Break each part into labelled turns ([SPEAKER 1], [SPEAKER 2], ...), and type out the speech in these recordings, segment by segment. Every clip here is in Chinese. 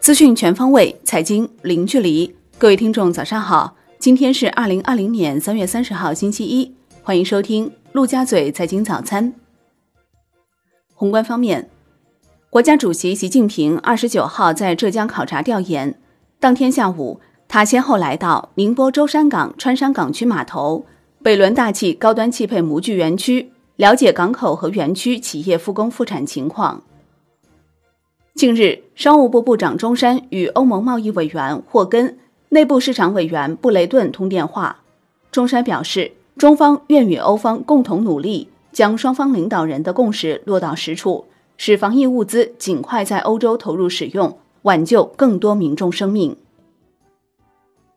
[SPEAKER 1] 资讯全方位，财经零距离。各位听众，早上好！今天是二零二零年三月三十号，星期一。欢迎收听陆家嘴财经早餐。宏观方面，国家主席习近平二十九号在浙江考察调研，当天下午，他先后来到宁波舟山港川山港区码头、北仑大气高端汽配模具园区，了解港口和园区企业复工复产情况。近日，商务部部长钟山与欧盟贸易委员霍根、内部市场委员布雷顿通电话。钟山表示，中方愿与欧方共同努力，将双方领导人的共识落到实处，使防疫物资尽快在欧洲投入使用，挽救更多民众生命。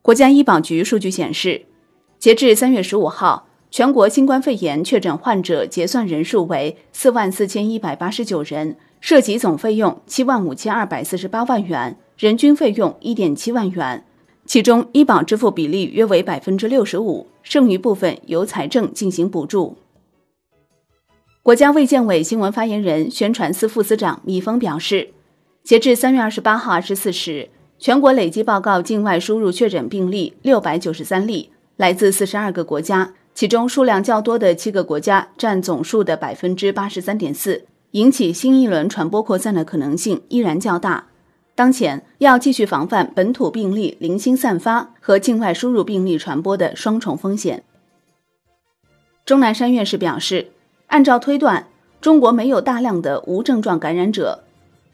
[SPEAKER 1] 国家医保局数据显示，截至三月十五号，全国新冠肺炎确诊患者结算人数为四万四千一百八十九人。涉及总费用七万五千二百四十八万元，人均费用一点七万元，其中医保支付比例约为百分之六十五，剩余部分由财政进行补助。国家卫健委新闻发言人、宣传司副司长米峰表示，截至三月二十八号二十四时，全国累计报告境外输入确诊病例六百九十三例，来自四十二个国家，其中数量较多的七个国家占总数的百分之八十三点四。引起新一轮传播扩散的可能性依然较大。当前要继续防范本土病例零星散发和境外输入病例传播的双重风险。钟南山院士表示，按照推断，中国没有大量的无症状感染者。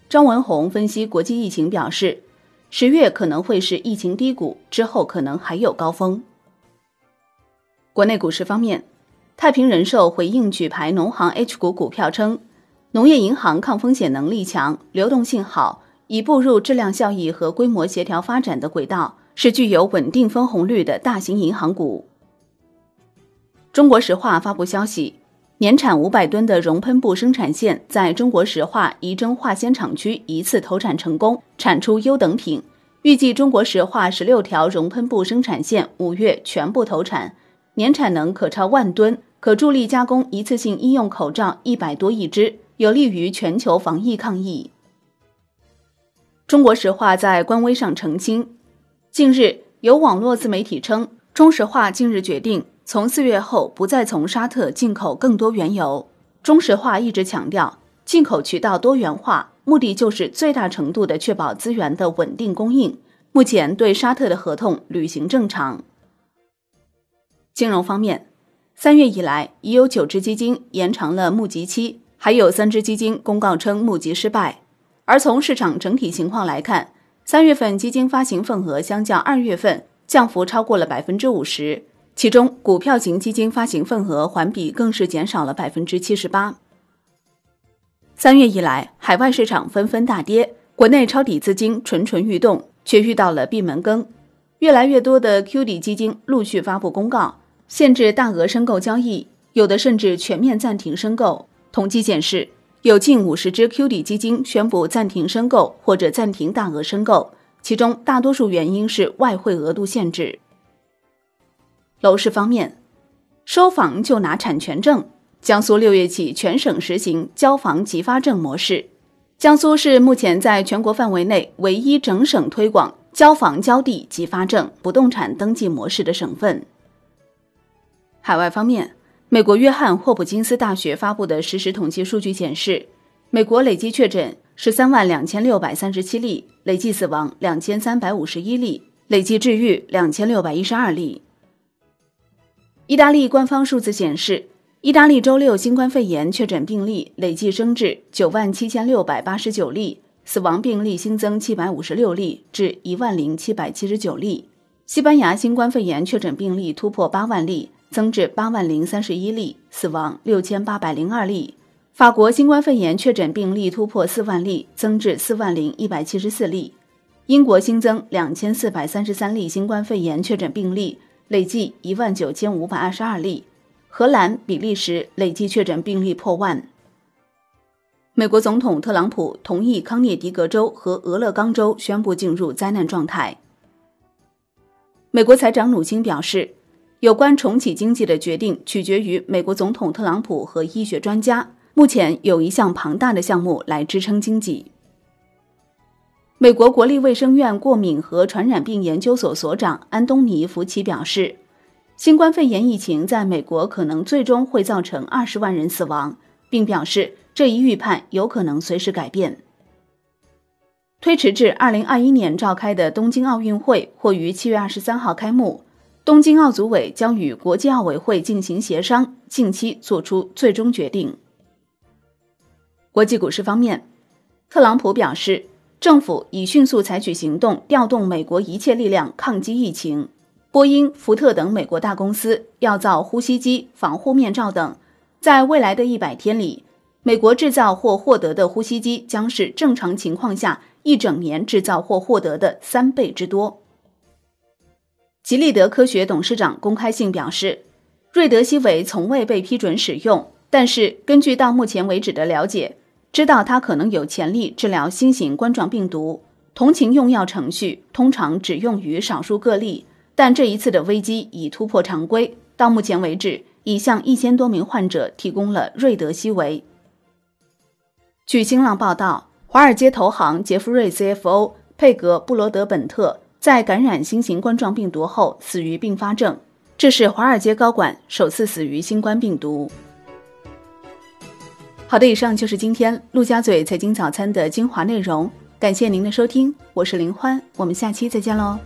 [SPEAKER 1] 张文宏分析国际疫情表示，十月可能会是疫情低谷，之后可能还有高峰。国内股市方面，太平人寿回应举牌农行 H 股股票称。农业银行抗风险能力强，流动性好，已步入质量效益和规模协调发展的轨道，是具有稳定分红率的大型银行股。中国石化发布消息，年产五百吨的熔喷布生产线在中国石化仪征化纤厂区一次投产成功，产出优等品。预计中国石化十六条熔喷布生产线五月全部投产，年产能可超万吨，可助力加工一次性医用口罩一百多亿只。有利于全球防疫抗疫。中国石化在官微上澄清，近日有网络自媒体称，中石化近日决定从四月后不再从沙特进口更多原油。中石化一直强调进口渠道多元化，目的就是最大程度的确保资源的稳定供应。目前对沙特的合同履行正常。金融方面，三月以来已有九只基金延长了募集期。还有三只基金公告称募集失败，而从市场整体情况来看，三月份基金发行份额相较二月份降幅超过了百分之五十，其中股票型基金发行份额环比更是减少了百分之七十八。三月以来，海外市场纷纷大跌，国内抄底资金蠢蠢欲动，却遇到了闭门羹。越来越多的 Q 底基金陆续发布公告，限制大额申购交易，有的甚至全面暂停申购。统计显示，有近五十只 Q 底基金宣布暂停申购或者暂停大额申购，其中大多数原因是外汇额度限制。楼市方面，收房就拿产权证，江苏六月起全省实行交房即发证模式。江苏是目前在全国范围内唯一整省推广交房交地即发证不动产登记模式的省份。海外方面。美国约翰霍普金斯大学发布的实时统计数据显示，美国累计确诊十三万两千六百三十七例，累计死亡两千三百五十一例，累计治愈两千六百一十二例。意大利官方数字显示，意大利周六新冠肺炎确诊病例累计升至九万七千六百八十九例，死亡病例新增七百五十六例，至一万零七百七十九例。西班牙新冠肺炎确诊病例突破八万例。增至八万零三十一例，死亡六千八百零二例。法国新冠肺炎确诊病例突破四万例，增至四万零一百七十四例。英国新增两千四百三十三例新冠肺炎确诊病例，累计一万九千五百二十二例。荷兰、比利时累计确诊病例破万。美国总统特朗普同意康涅狄格州和俄勒冈州宣布进入灾难状态。美国财长努钦表示。有关重启经济的决定取决于美国总统特朗普和医学专家。目前有一项庞大的项目来支撑经济。美国国立卫生院过敏和传染病研究所所长安东尼·福奇表示，新冠肺炎疫情在美国可能最终会造成二十万人死亡，并表示这一预判有可能随时改变。推迟至二零二一年召开的东京奥运会或于七月二十三号开幕，东京奥组委将与国际奥委会进行协商，近期做出最终决定。国际股市方面，特朗普表示。政府已迅速采取行动，调动美国一切力量抗击疫情。波音、福特等美国大公司要造呼吸机、防护面罩等。在未来的一百天里，美国制造或获得的呼吸机将是正常情况下一整年制造或获得的三倍之多。吉利德科学董事长公开信表示，瑞德西韦从未被批准使用，但是根据到目前为止的了解。知道它可能有潜力治疗新型冠状病毒，同情用药程序通常只用于少数个例，但这一次的危机已突破常规。到目前为止，已向一千多名患者提供了瑞德西韦。据新浪报道，华尔街投行杰弗瑞 CFO 佩格布罗德本特在感染新型冠状病毒后死于并发症，这是华尔街高管首次死于新冠病毒。好的，以上就是今天陆家嘴财经早餐的精华内容，感谢您的收听，我是林欢，我们下期再见喽。